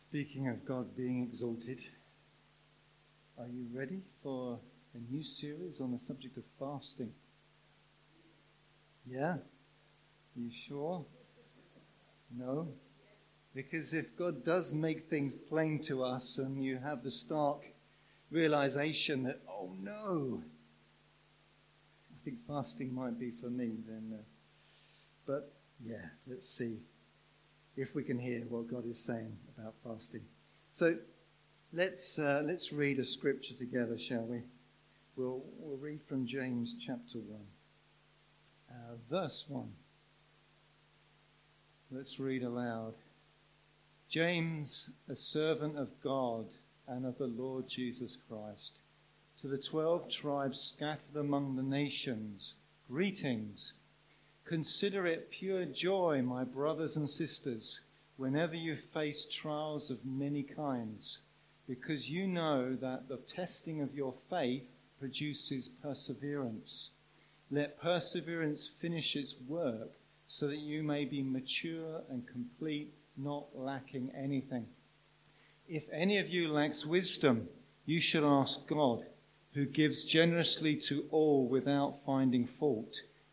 Speaking of God being exalted, are you ready for a new series on the subject of fasting? Yeah? You sure? No? Because if God does make things plain to us and you have the stark realization that, oh no, I think fasting might be for me, then. Uh, but yeah, let's see if we can hear what God is saying about fasting. So let's, uh, let's read a scripture together, shall we? We'll, we'll read from James chapter 1, uh, verse 1. Let's read aloud. James, a servant of God and of the Lord Jesus Christ, to the twelve tribes scattered among the nations, greetings. Consider it pure joy, my brothers and sisters, whenever you face trials of many kinds, because you know that the testing of your faith produces perseverance. Let perseverance finish its work so that you may be mature and complete, not lacking anything. If any of you lacks wisdom, you should ask God, who gives generously to all without finding fault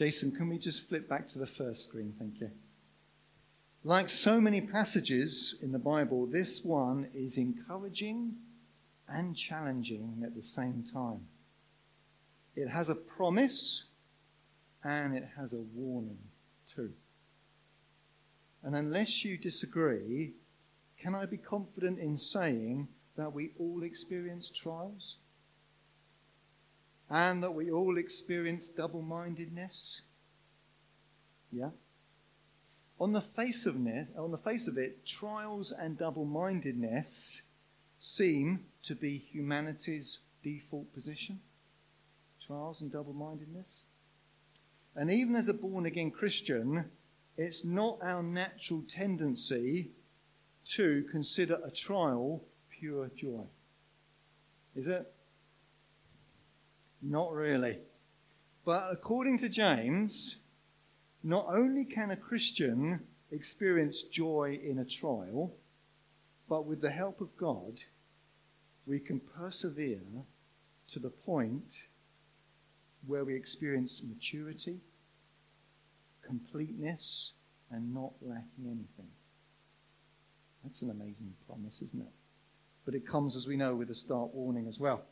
Jason, can we just flip back to the first screen? Thank you. Like so many passages in the Bible, this one is encouraging and challenging at the same time. It has a promise and it has a warning too. And unless you disagree, can I be confident in saying that we all experience trials? And that we all experience double mindedness? Yeah? On the, face of it, on the face of it, trials and double mindedness seem to be humanity's default position. Trials and double mindedness. And even as a born again Christian, it's not our natural tendency to consider a trial pure joy. Is it? Not really. But according to James, not only can a Christian experience joy in a trial, but with the help of God, we can persevere to the point where we experience maturity, completeness, and not lacking anything. That's an amazing promise, isn't it? But it comes, as we know, with a stark warning as well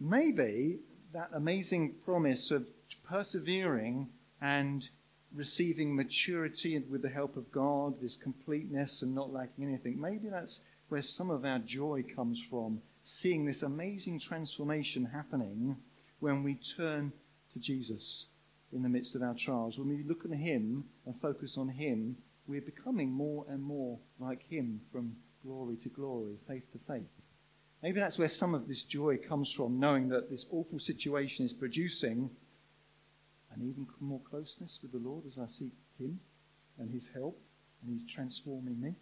maybe that amazing promise of persevering and receiving maturity with the help of God, this completeness and not lacking anything, maybe that's where some of our joy comes from, seeing this amazing transformation happening when we turn to Jesus in the midst of our trials. When we look at Him and focus on Him, we're becoming more and more like Him from glory to glory, faith to faith. Maybe that's where some of this joy comes from, knowing that this awful situation is producing an even more closeness with the Lord as I seek Him and His help, and He's transforming me,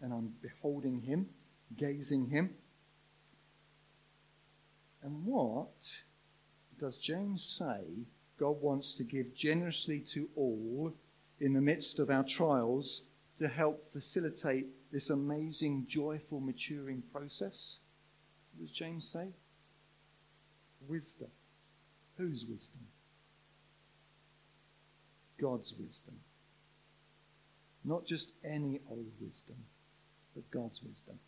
and I'm beholding Him, gazing Him. And what does James say God wants to give generously to all in the midst of our trials to help facilitate this amazing, joyful, maturing process? Does James say? Wisdom. Whose wisdom? God's wisdom. Not just any old wisdom, but God's wisdom.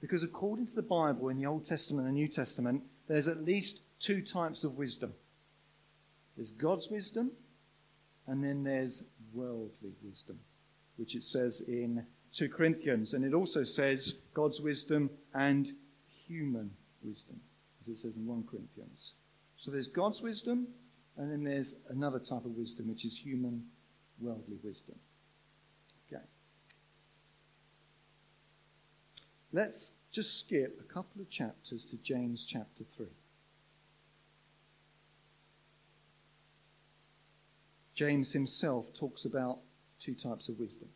Because according to the Bible in the Old Testament and the New Testament, there's at least two types of wisdom there's God's wisdom, and then there's worldly wisdom, which it says in 2 Corinthians. And it also says God's wisdom and human wisdom, as it says in 1 Corinthians. So there's God's wisdom, and then there's another type of wisdom, which is human, worldly wisdom. Okay. Let's just skip a couple of chapters to James chapter 3. James himself talks about two types of wisdom.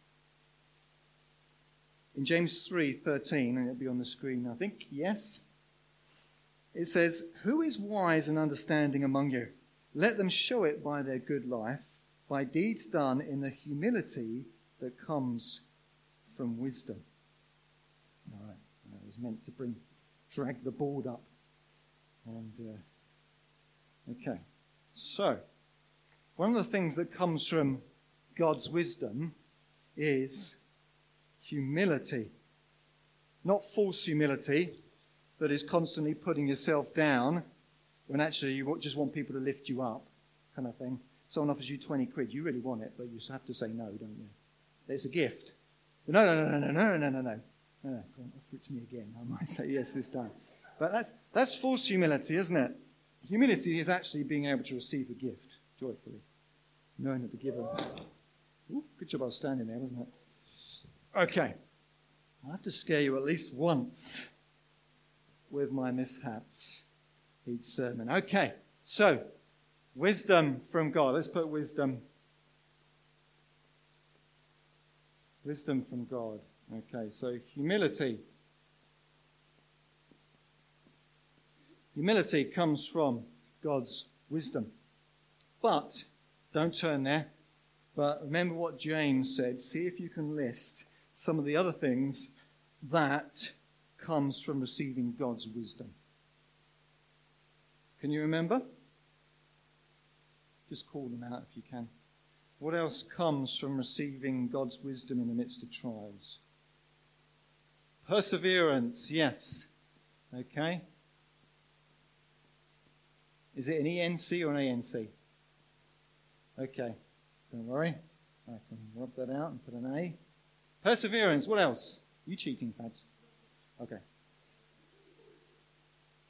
In James 3:13, and it'll be on the screen, I think. Yes. It says, "Who is wise and understanding among you? Let them show it by their good life, by deeds done in the humility that comes from wisdom." All right. I was meant to bring drag the board up. And uh, okay. So, one of the things that comes from God's wisdom is humility. Not false humility that is constantly putting yourself down when actually you just want people to lift you up, kind of thing. Someone offers you 20 quid, you really want it, but you have to say no, don't you? It's a gift. No, no, no, no, no, no, no, no, no. No, go on, offer it to me again. I might say yes this time. But that's, that's false humility, isn't it? Humility is actually being able to receive a gift joyfully, knowing that the giver. Ooh, good job I was standing there, wasn't it? Okay. I have to scare you at least once with my mishaps each sermon. Okay, so wisdom from God. Let's put wisdom. Wisdom from God. Okay, so humility. Humility comes from God's wisdom. But, don't turn there, but remember what James said. See if you can list some of the other things that comes from receiving God's wisdom. Can you remember? Just call them out if you can. What else comes from receiving God's wisdom in the midst of trials? Perseverance, yes. Okay. Is it an ENC or an ANC? Okay. Don't worry. I can rub that out and put an A. Perseverance. What else? You cheating, Faz. Okay.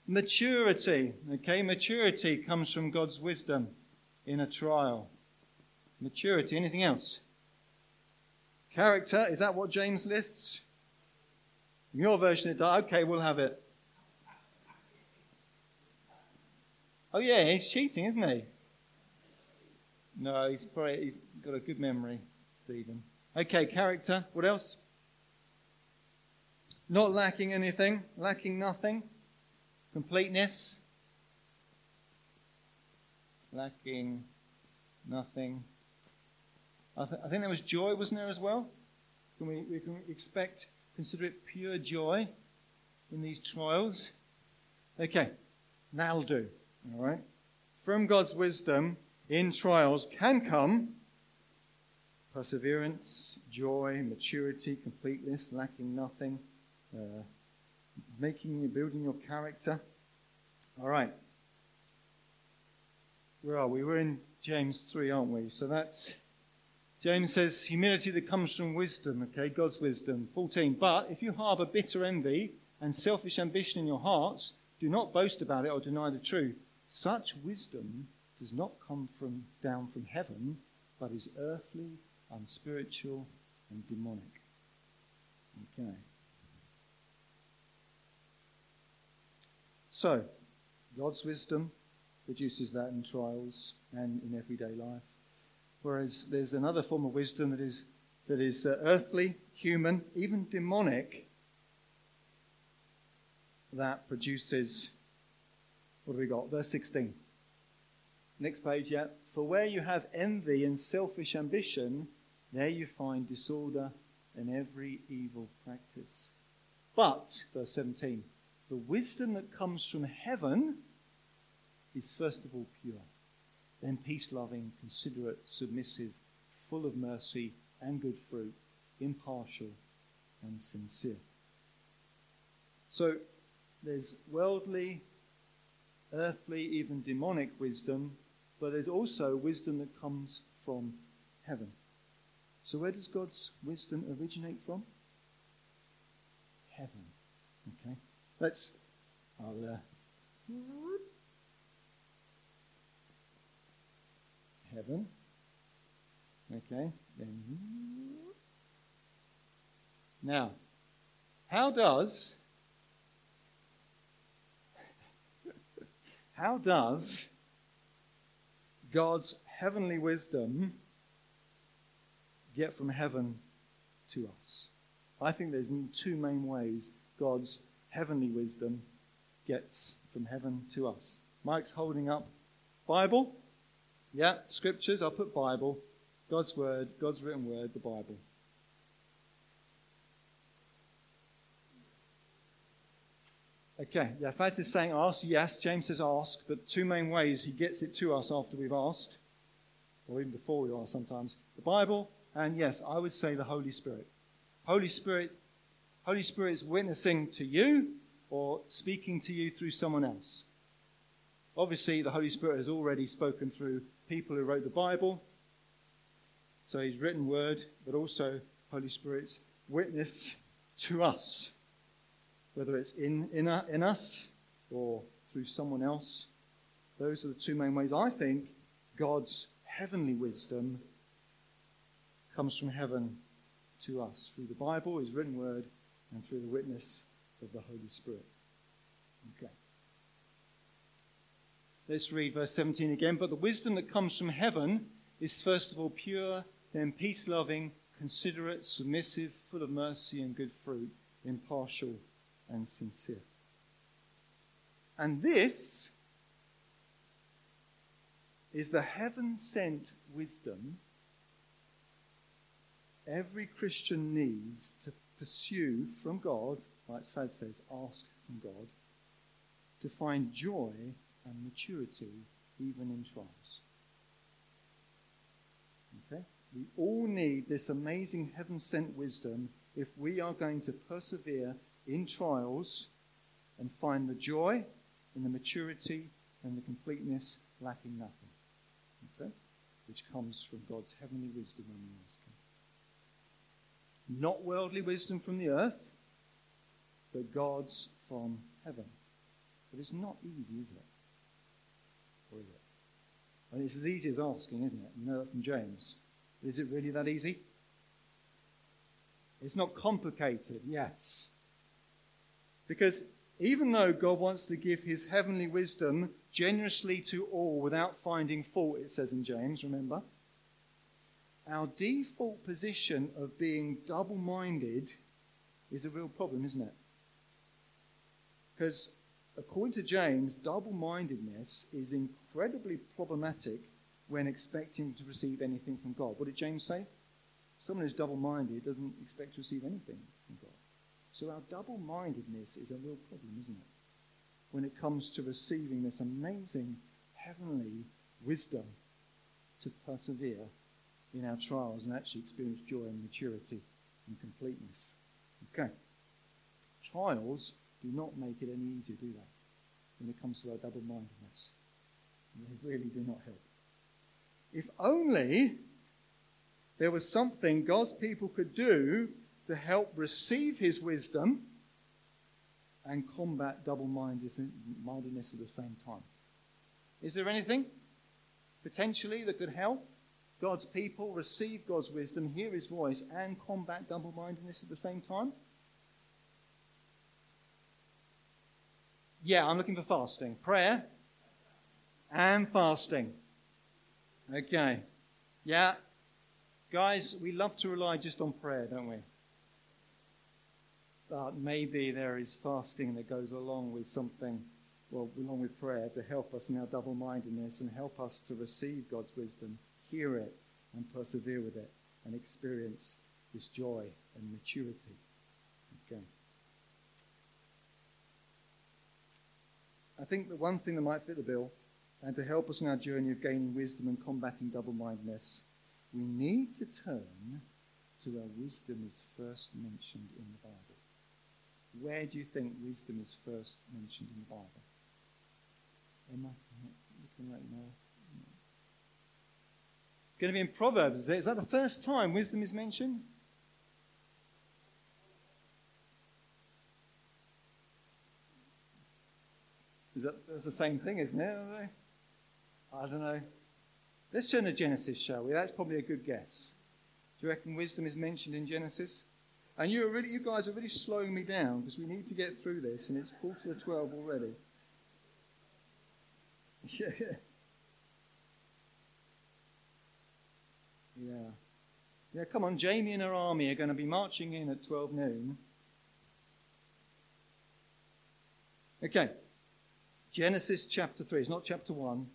Maturity. Okay, maturity comes from God's wisdom in a trial. Maturity. Anything else? Character. Is that what James lists? In your version, it does. Okay, we'll have it. Oh, yeah, he's cheating, isn't he? No, he's, probably, he's got a good memory, Stephen. Okay, character. What else? Not lacking anything, lacking nothing. Completeness. Lacking nothing. I, th- I think there was joy, wasn't there, as well? Can we, we can expect, consider it pure joy in these trials. Okay, that'll do. All right. From God's wisdom in trials can come perseverance, joy, maturity, completeness, lacking nothing, uh, making, you, building your character. All right. Where are we? We're in James 3, aren't we? So that's, James says, humility that comes from wisdom, okay? God's wisdom. 14. But if you harbor bitter envy and selfish ambition in your hearts, do not boast about it or deny the truth. Such wisdom does not come from down from heaven, but is earthly, unspiritual, and demonic. Okay. So, God's wisdom produces that in trials and in everyday life. Whereas there's another form of wisdom that is, that is uh, earthly, human, even demonic, that produces, what have we got? Verse 16. Next page, yeah. For where you have envy and selfish ambition, there you find disorder and every evil practice. But, verse 17, the wisdom that comes from heaven is first of all pure, then peace loving, considerate, submissive, full of mercy and good fruit, impartial and sincere. So, there's worldly, earthly, even demonic wisdom, but there's also wisdom that comes from heaven. So, where does God's wisdom originate from? Heaven. Okay. Let's. I'll. Uh, heaven. Okay. Then. Now, how does. how does God's heavenly wisdom get from heaven to us? I think there's two main ways God's heavenly wisdom gets from heaven to us. Mike's holding up Bible. Yeah, scriptures. I'll put Bible. God's word, God's written word, the Bible. Okay, yeah, Faz is saying ask. Yes, James says ask, but two main ways he gets it to us after we've asked, or even before we ask sometimes. The Bible, and yes, I would say the Holy Spirit. Holy Spirit, Holy Spirit is witnessing to you or speaking to you through someone else. Obviously, the Holy Spirit has already spoken through people who wrote the Bible. So he's written word, but also Holy Spirit's witness to us whether it's in, in, uh, in us or through someone else. Those are the two main ways. I think God's heavenly wisdom comes from heaven to us through the Bible, His written word, and through the witness of the Holy Spirit. Okay. Let's read verse 17 again. But the wisdom that comes from heaven is first of all pure, then peace loving, considerate, submissive, full of mercy and good fruit, impartial and sincere. And this is the heaven sent wisdom every Christian needs to pursue from God, like Faz says, ask from God, to find joy and maturity even in trials. Okay? We all need this amazing heaven sent wisdom if we are going to persevere in trials and find the joy and the maturity and the completeness lacking nothing. Okay? Which comes from God's heavenly wisdom ask Him. Not worldly wisdom from the earth, but God's from heaven. But it's not easy, is it? Or is it? It's as easy as asking, isn't it? You know from James. But is it really that easy? It's not complicated, yes. Because even though God wants to give his heavenly wisdom generously to all without finding fault, it says in James, remember? Our default position of being double minded is a real problem, isn't it? Because according to James, double mindedness is incredibly problematic when expecting to receive anything from God. What did James say? Someone who's double minded doesn't expect to receive anything from God. So our double mindedness is a real problem, isn't it? When it comes to receiving this amazing heavenly wisdom to persevere in our trials and actually experience joy and maturity and completeness. Okay. Trials do not make it any easier, to do they? When it comes to our double mindedness. They really do not help. If only there was something God's people could do to help receive his wisdom and combat double mindedness at the same time. Is there anything potentially that could help God's people receive God's wisdom, hear his voice, and combat double mindedness at the same time? Yeah, I'm looking for fasting. Prayer and fasting. Okay. Yeah. Guys, we love to rely just on prayer, don't we? but maybe there is fasting that goes along with something, well, along with prayer to help us in our double mindedness and help us to receive God's wisdom, hear it, and persevere with it, and experience this joy and maturity. Okay. I think the one thing that might fit the bill, and to help us in our journey of gaining wisdom and combating double mindedness, we need to turn to where wisdom is first mentioned in the Bible. Where do you think wisdom is first mentioned in the Bible? Emma, looking right now. Going to be in Proverbs, is, that the first time wisdom is mentioned? Is that that's the same thing, isn't it? I don't know. Let's turn to Genesis, shall we? That's probably a good guess. Do you reckon wisdom is mentioned in Genesis? And you, are really, you guys are really slowing me down because we need to get through this, and it's quarter to 12 already. Yeah. Yeah. Yeah, come on. Jamie and her army are going to be marching in at 12 noon. Okay. Genesis chapter 3. It's not chapter 1.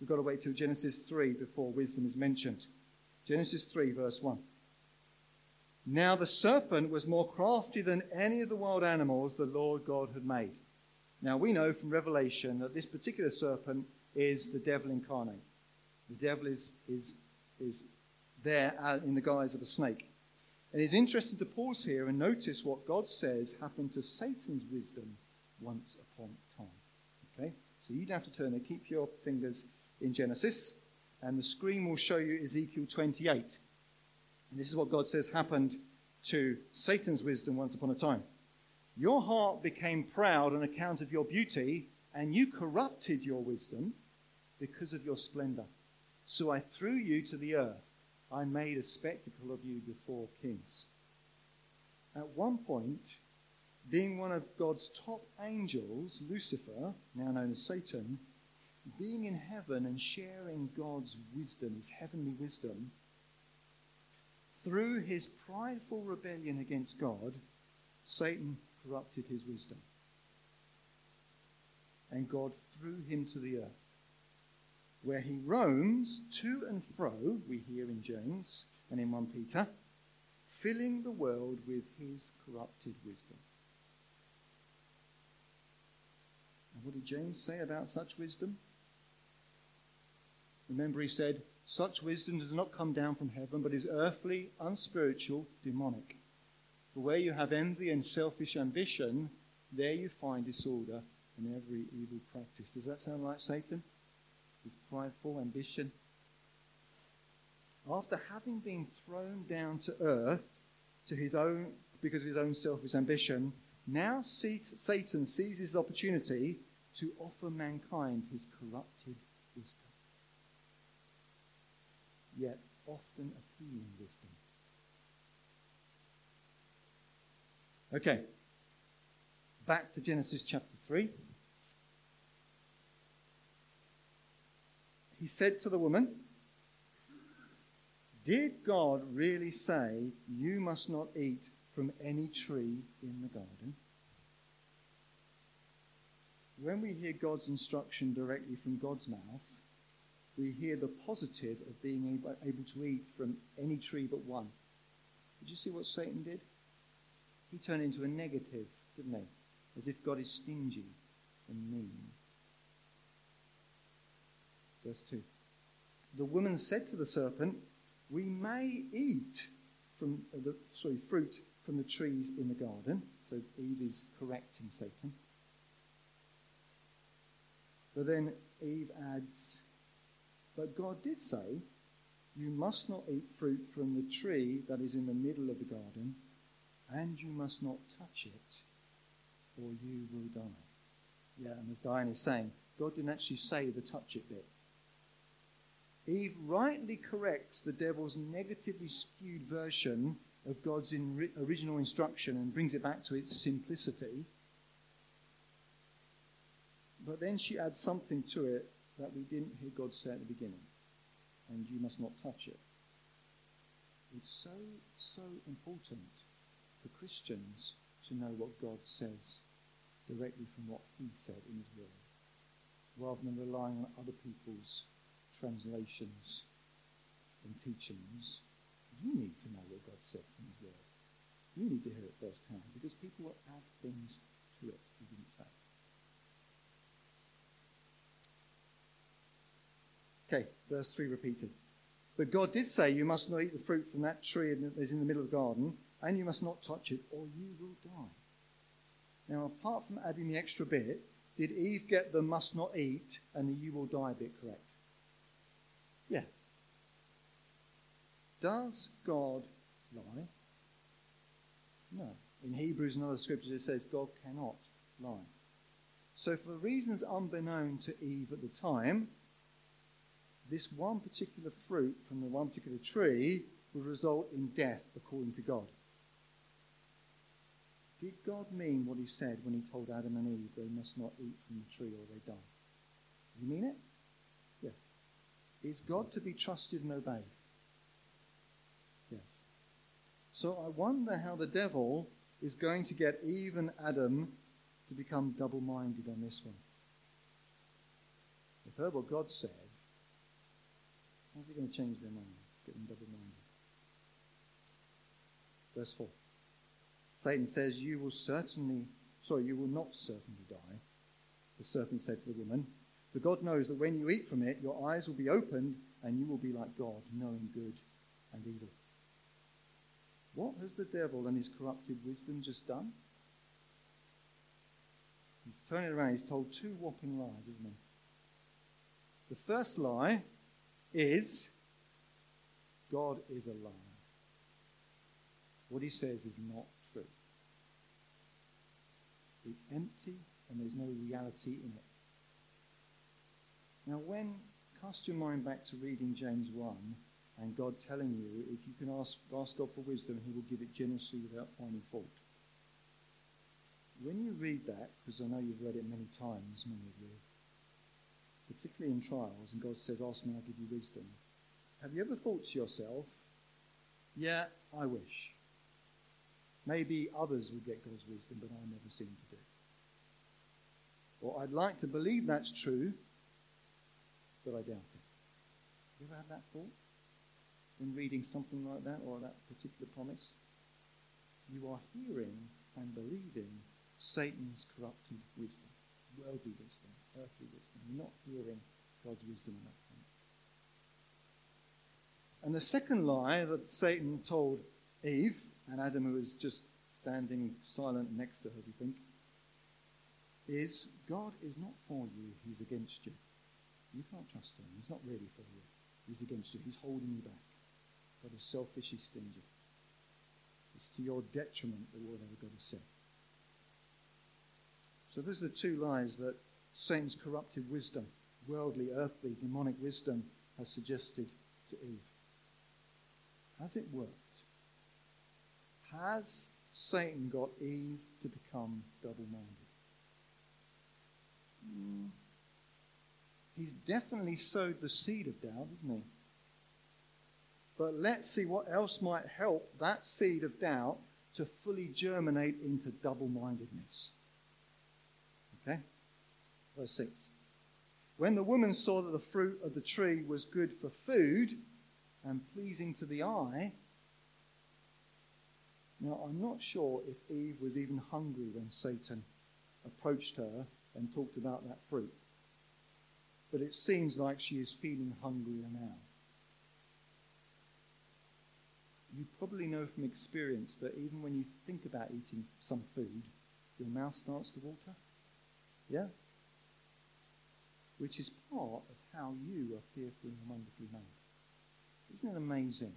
We've got to wait till Genesis 3 before wisdom is mentioned. Genesis 3, verse 1. Now the serpent was more crafty than any of the wild animals the Lord God had made. Now we know from Revelation that this particular serpent is the devil incarnate. The devil is, is, is there uh, in the guise of a snake. And it's interesting to pause here and notice what God says happened to Satan's wisdom once upon a time. Okay? So you don't have to turn there. Keep your fingers in Genesis, and the screen will show you Ezekiel 28. And this is what God says happened to Satan's wisdom once upon a time. Your heart became proud on account of your beauty, and you corrupted your wisdom because of your splendor. So I threw you to the earth. I made a spectacle of you before kings. At one point, being one of God's top angels, Lucifer, now known as Satan, being in heaven and sharing God's wisdom, his heavenly wisdom, through his prideful rebellion against God, Satan corrupted his wisdom. And God threw him to the earth, where he roams to and fro, we hear in James and in 1 Peter, filling the world with his corrupted wisdom. And what did James say about such wisdom? Remember, he said, Such wisdom does not come down from heaven, but is earthly, unspiritual, demonic. For where you have envy and selfish ambition, there you find disorder and every evil practice. Does that sound like Satan? Prideful ambition. After having been thrown down to earth to his own because of his own selfish ambition, now Satan seizes his opportunity to offer mankind his corrupted wisdom yet often appealing wisdom. Okay, back to Genesis chapter 3. He said to the woman, Did God really say you must not eat from any tree in the garden? When we hear God's instruction directly from God's mouth, we hear the positive of being able, to eat from any tree but one. Did you see what Satan did? He turned into a negative, didn't he? As if God is stingy and mean. Verse 2. The woman said to the serpent, We may eat from the sorry, fruit from the trees in the garden. So Eve is correcting Satan. But then Eve adds, but God did say, You must not eat fruit from the tree that is in the middle of the garden, and you must not touch it, or you will die. Yeah, and as Diane is saying, God didn't actually say the touch it bit. Eve rightly corrects the devil's negatively skewed version of God's in- original instruction and brings it back to its simplicity. But then she adds something to it that we didn't hear God say at the beginning. And you must not touch it. It's so, so important for Christians to know what God says directly from what He said in His Word, rather than relying on other people's translations and teachings. You need to know what God said from His Word. You need to hear it firsthand because people will add things to it He didn't say. Okay, verse 3 repeated. But God did say, You must not eat the fruit from that tree that is in the middle of the garden, and you must not touch it, or you will die. Now, apart from adding the extra bit, did Eve get the must not eat and the you will die bit correct? Yeah. Does God lie? No. In Hebrews and other scriptures it says God cannot lie. So, for reasons unbeknown to Eve at the time, this one particular fruit from the one particular tree would result in death according to God. Did God mean what he said when he told Adam and Eve they must not eat from the tree or they die? You mean it? Is God to be trusted and obeyed? Yes. So I wonder how the devil is going to get even Adam to become double minded on this one. They've heard what God said. How's he going to change their minds? Get them double minded. Verse 4. Satan says, You will certainly, sorry, you will not certainly die. The serpent said to the woman, For God knows that when you eat from it, your eyes will be opened, and you will be like God, knowing good and evil. What has the devil and his corrupted wisdom just done? He's turning around, he's told two whopping lies, isn't he? The first lie is God is a liar. What he says is not true. It's empty and there's no reality in it. Now, when cast your mind back to reading James 1 and God telling you if you can ask, ask God for wisdom, he will give it generously without finding fault. When you read that, because I know you've read it many times, many of you, particularly in trials, and God says, Ask me, I'll give you wisdom. Have you ever thought to yourself, Yeah, I wish. Maybe others would get God's wisdom, but I never seem to do. Or I'd like to believe that's true, but I doubt it. You ever had that thought? When reading something like that or that particular promise? You are hearing and believing Satan's corrupted wisdom, worldly wisdom, earthly wisdom. You're not hearing God's wisdom in that point. And the second lie that Satan told Eve, and Adam, who was just standing silent next to her, do you think, is God is not for you, he's against you. You can't trust him. He's not really for you. He's against you. He's holding you back. God is selfish, he's stingy. It's to your detriment that whatever God has said. So those are the two lies that Satan's corrupted wisdom, worldly, earthly, demonic wisdom, has suggested to Eve. Has it worked? Has Satan got Eve to become double minded? Mm. He's definitely sowed the seed of doubt, isn't he? But let's see what else might help that seed of doubt to fully germinate into double mindedness. Okay? Verse 6. When the woman saw that the fruit of the tree was good for food and pleasing to the eye, now I'm not sure if Eve was even hungry when Satan approached her and talked about that fruit. But it seems like she is feeling hungrier now. You probably know from experience that even when you think about eating some food, your mouth starts to water. Yeah? Which is part of how you are fearfully and wonderfully made. Isn't it amazing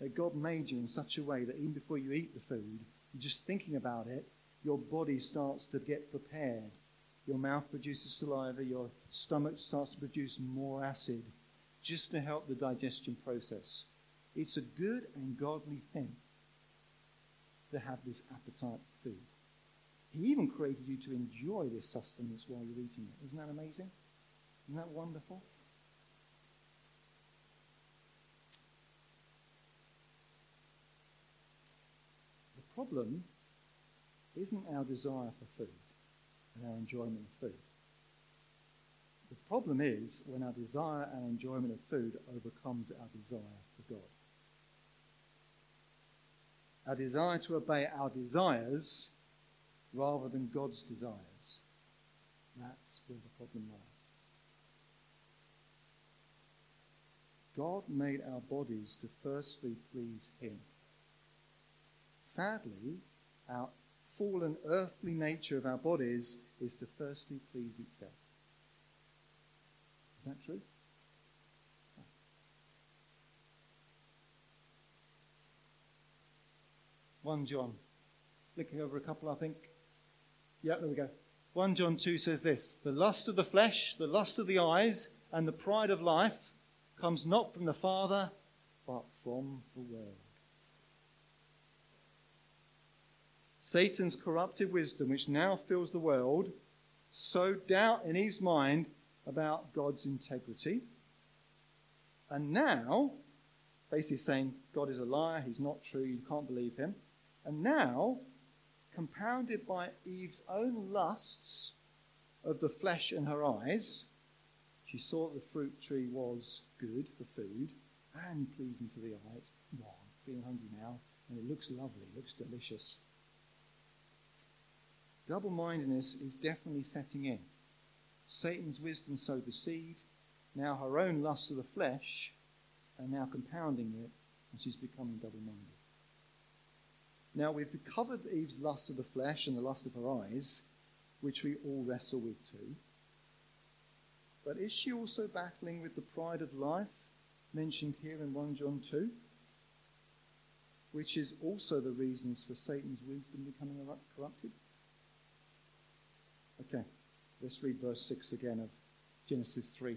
that God made you in such a way that even before you eat the food, you're just thinking about it, your body starts to get prepared. Your mouth produces saliva, your stomach starts to produce more acid just to help the digestion process. It's a good and godly thing to have this appetite for food. He even created you to enjoy this sustenance while you're eating it. Isn't that amazing? Isn't that wonderful? The problem isn't our desire for food and our enjoyment of food. The problem is when our desire and enjoyment of food overcomes our desire for God. Our desire to obey our desires rather than God's desires. That's where the problem lies. God made our bodies to firstly please Him. Sadly, our fallen earthly nature of our bodies is to firstly please itself. Is that true? 1 John. Flicking over a couple, I think. Yeah, there we go. 1 John 2 says this The lust of the flesh, the lust of the eyes, and the pride of life comes not from the Father, but from the world. Satan's corrupted wisdom, which now fills the world, sowed doubt in Eve's mind about God's integrity. And now, basically saying God is a liar, he's not true, you can't believe him. And now, compounded by Eve's own lusts of the flesh and her eyes, she saw that the fruit tree was good for food and pleasing to the eye. It's, wow, I'm feeling hungry now, and it looks lovely, it looks delicious. Double mindedness is definitely setting in. Satan's wisdom sowed the seed, now her own lusts of the flesh are now compounding it, and she's becoming double minded. Now, we've covered Eve's lust of the flesh and the lust of her eyes, which we all wrestle with too. But is she also battling with the pride of life mentioned here in 1 John 2? Which is also the reasons for Satan's wisdom becoming corrupted? Okay, let's read verse 6 again of Genesis 3.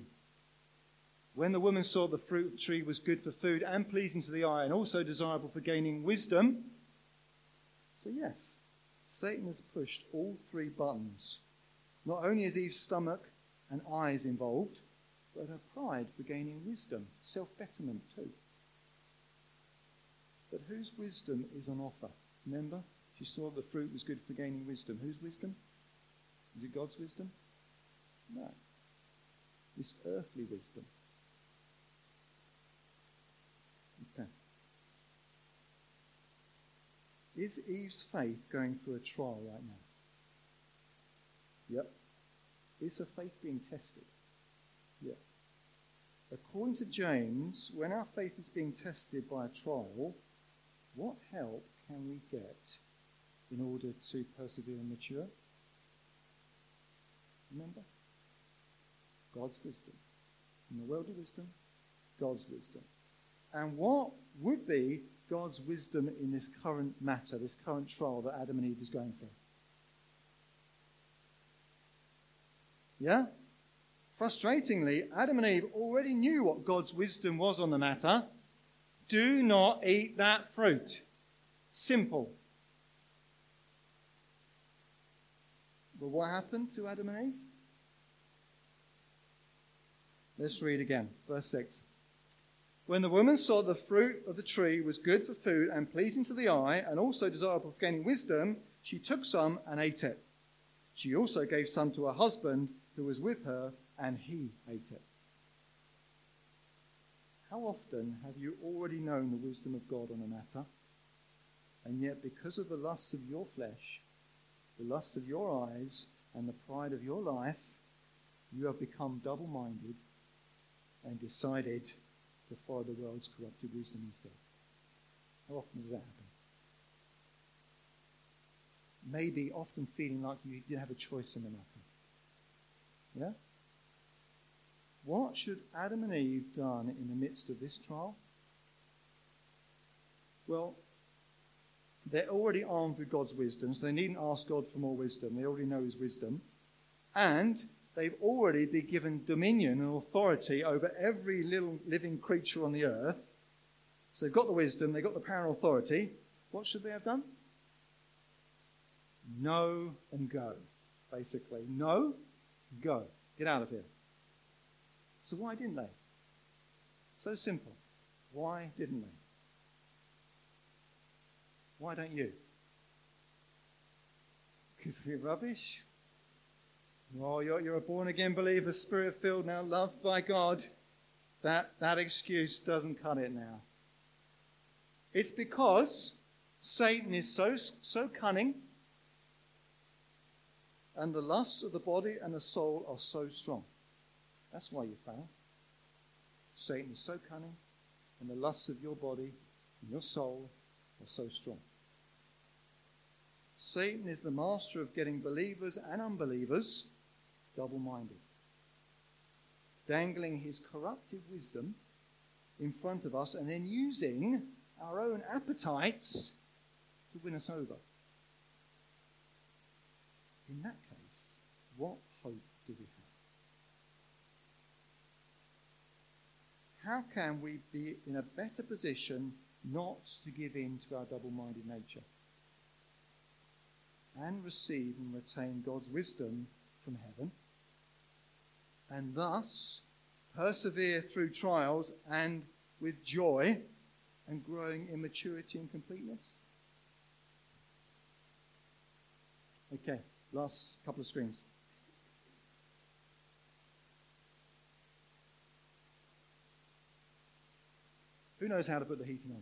When the woman saw the fruit tree was good for food and pleasing to the eye and also desirable for gaining wisdom, so, yes, Satan has pushed all three buttons. Not only is Eve's stomach and eyes involved, but her pride for gaining wisdom, self betterment too. But whose wisdom is on offer? Remember, she saw the fruit was good for gaining wisdom. Whose wisdom? Is it God's wisdom? No. This earthly wisdom. Okay. Is Eve's faith going through a trial right now? Yep. Is her faith being tested? Yep. According to James, when our faith is being tested by a trial, what help can we get in order to persevere and mature? Remember? God's wisdom. In the world of wisdom, God's wisdom. And what would be God's wisdom in this current matter, this current trial that Adam and Eve is going through. Yeah? Frustratingly, Adam and Eve already knew what God's wisdom was on the matter. Do not eat that fruit. Simple. But what happened to Adam and Eve? Let's read again. Verse 6. When the woman saw the fruit of the tree was good for food and pleasing to the eye, and also desirable for gaining wisdom, she took some and ate it. She also gave some to her husband who was with her, and he ate it. How often have you already known the wisdom of God on a matter, and yet because of the lusts of your flesh, the lusts of your eyes, and the pride of your life, you have become double minded and decided to follow the world's corrupted wisdom instead. How often does that happen? Maybe often feeling like you didn't have a choice in the matter. Yeah? What should Adam and Eve done in the midst of this trial? Well, they're already armed with God's wisdom, so they needn't ask God for more wisdom. They already know His wisdom. And they've already been given dominion and authority over every little living creature on the earth. So they've got the wisdom, they've got the power and authority. What should they have done? Know and go, basically. Know, go. Get out of here. So why didn't they? So simple. Why didn't they? Why don't you? Because we're rubbish? Oh, you're, you're a born again believer, spirit filled now, loved by God. That, that excuse doesn't cut it now. It's because Satan is so, so cunning and the lusts of the body and the soul are so strong. That's why you fail. Satan is so cunning and the lusts of your body and your soul are so strong. Satan is the master of getting believers and unbelievers double minded, dangling his corruptive wisdom in front of us and then using our own appetites to win us over. In that case, what hope do we have? How can we be in a better position not to give in to our double minded nature and receive and retain God's wisdom from heaven and thus persevere through trials and with joy and growing in maturity and completeness? Okay, last couple of screens. Who knows how to put the heating on?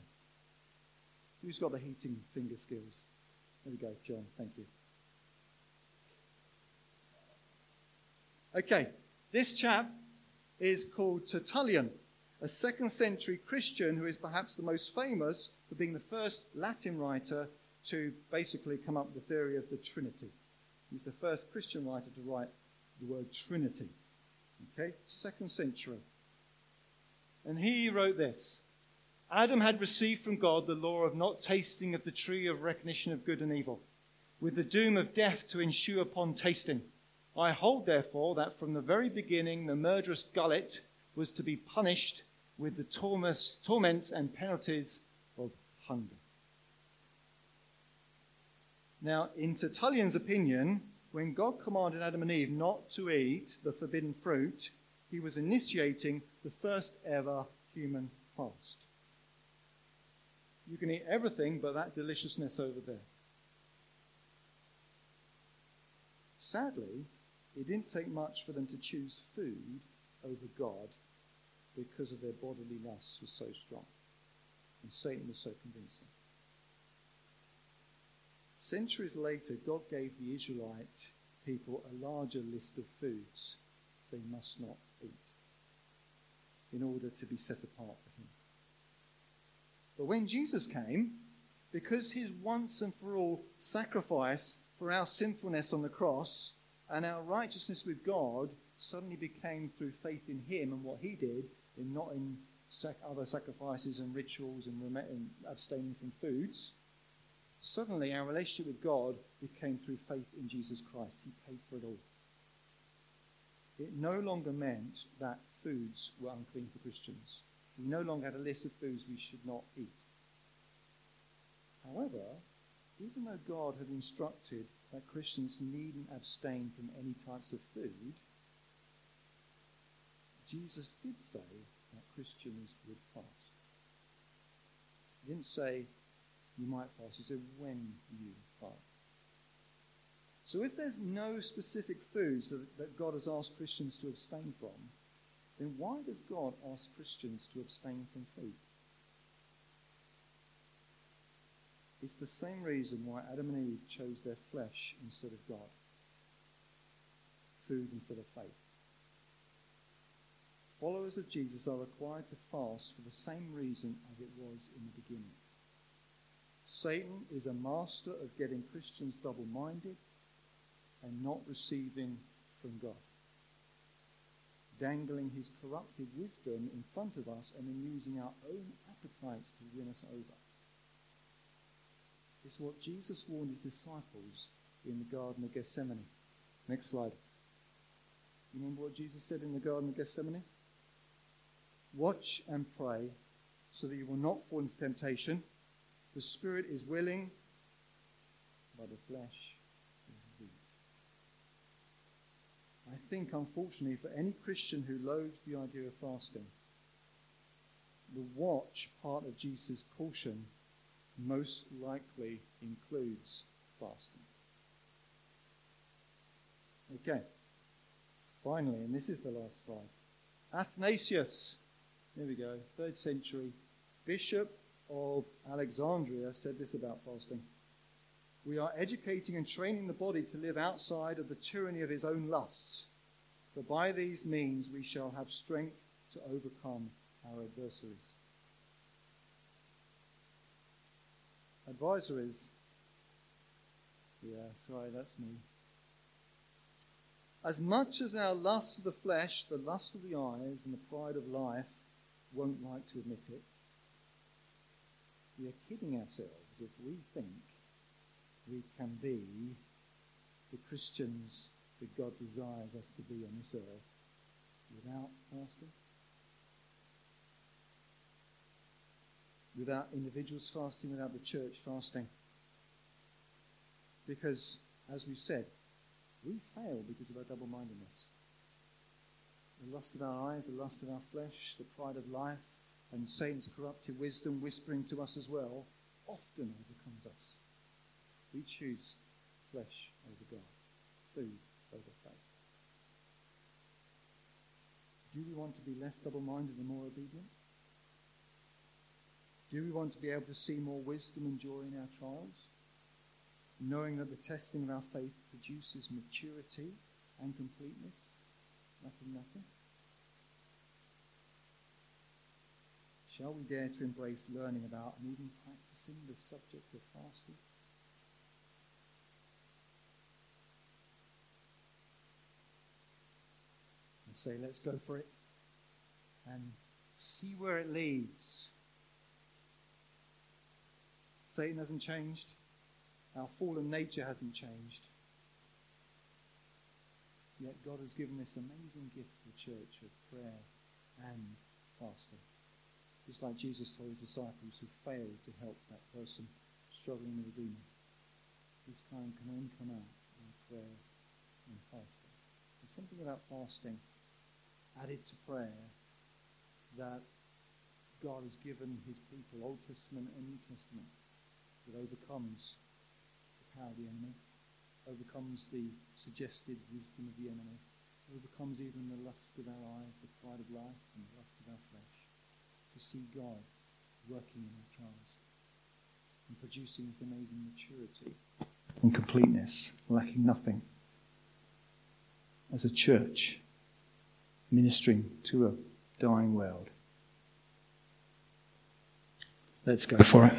Who's got the heating finger skills? There we go, John. Thank you. Okay, this chap is called Tertullian, a second century Christian who is perhaps the most famous for being the first Latin writer to basically come up with the theory of the Trinity. He's the first Christian writer to write the word Trinity. Okay, second century. And he wrote this Adam had received from God the law of not tasting of the tree of recognition of good and evil, with the doom of death to ensue upon tasting. I hold, therefore, that from the very beginning the murderous gullet was to be punished with the torments and penalties of hunger. Now, in Tertullian's opinion, when God commanded Adam and Eve not to eat the forbidden fruit, he was initiating the first ever human fast. You can eat everything but that deliciousness over there. Sadly, it didn't take much for them to choose food over God because of their bodily lusts was so strong. And Satan was so convincing. Centuries later, God gave the Israelite people a larger list of foods they must not eat in order to be set apart for Him. But when Jesus came, because his once and for all sacrifice for our sinfulness on the cross and our righteousness with God suddenly became through faith in him and what he did, and not in sac- other sacrifices and rituals and, rem- and abstaining from foods, suddenly our relationship with God became through faith in Jesus Christ. He paid for it all. It no longer meant that foods were unclean for Christians. We no longer had a list of foods we should not eat. However, even though God had instructed that Christians needn't abstain from any types of food, Jesus did say that Christians would fast. He didn't say you might fast, he said when you fast. So if there's no specific foods that, God has asked Christians to abstain from, then why does God ask Christians to abstain from food? It's the same reason why Adam and Eve chose their flesh instead of God, food instead of faith. Followers of Jesus are required to fast for the same reason as it was in the beginning. Satan is a master of getting Christians double minded and not receiving from God dangling his corrupted wisdom in front of us and then using our own appetites to win us over. It's what Jesus warned his disciples in the Garden of Gethsemane. Next slide. You remember what Jesus said in the Garden of Gethsemane? Watch and pray so that you will not fall into temptation. The spirit is willing, but the flesh I think, unfortunately, for any Christian who loathes the idea of fasting, the watch part of Jesus' caution most likely includes fasting. Okay. Finally, and this is the last slide. Athanasius, here we go, third century, bishop of Alexandria, said this about fasting. We are educating and training the body to live outside of the tyranny of his own lusts. For by these means we shall have strength to overcome our adversaries. Advisories. Yeah, sorry, that's me. As much as our lust of the flesh, the lust of the eyes, and the pride of life won't like to admit it, we are kidding ourselves if we think we can be the Christians that God desires us to be on this earth without fasting? Without individuals fasting, without the church fasting. Because, as we've said, we fail because of our double mindedness. the lust of our eyes, the lust of our flesh, the pride of life, and Satan's corrupted wisdom whispering to us as well, often overcomes us. We choose flesh over God, food over faith. Do we want to be less double minded and more obedient? Do we want to be able to see more wisdom and joy in our trials? Knowing that the testing of our faith produces maturity and completeness? Nothing, nothing. Shall we dare to embrace learning about and even practicing the subject of fasting? And say, let's go for it and see where it leads. Satan hasn't changed. Our fallen nature hasn't changed. Yet God has given this amazing gift to the church of prayer and fasting. Just like Jesus told his disciples who failed to help that person struggling with a demon. This kind can only come out in prayer and fasting. There's something about fasting added to prayer that God has given his people, Old Testament and New Testament, that overcomes the power of the enemy, overcomes the suggested wisdom of the enemy, overcomes even the lust of our eyes, the pride of life, and the lust of our flesh, to see God working in our trials and producing this amazing maturity and completeness, lacking nothing. As a church, ministering to a dying world. Let's go for it.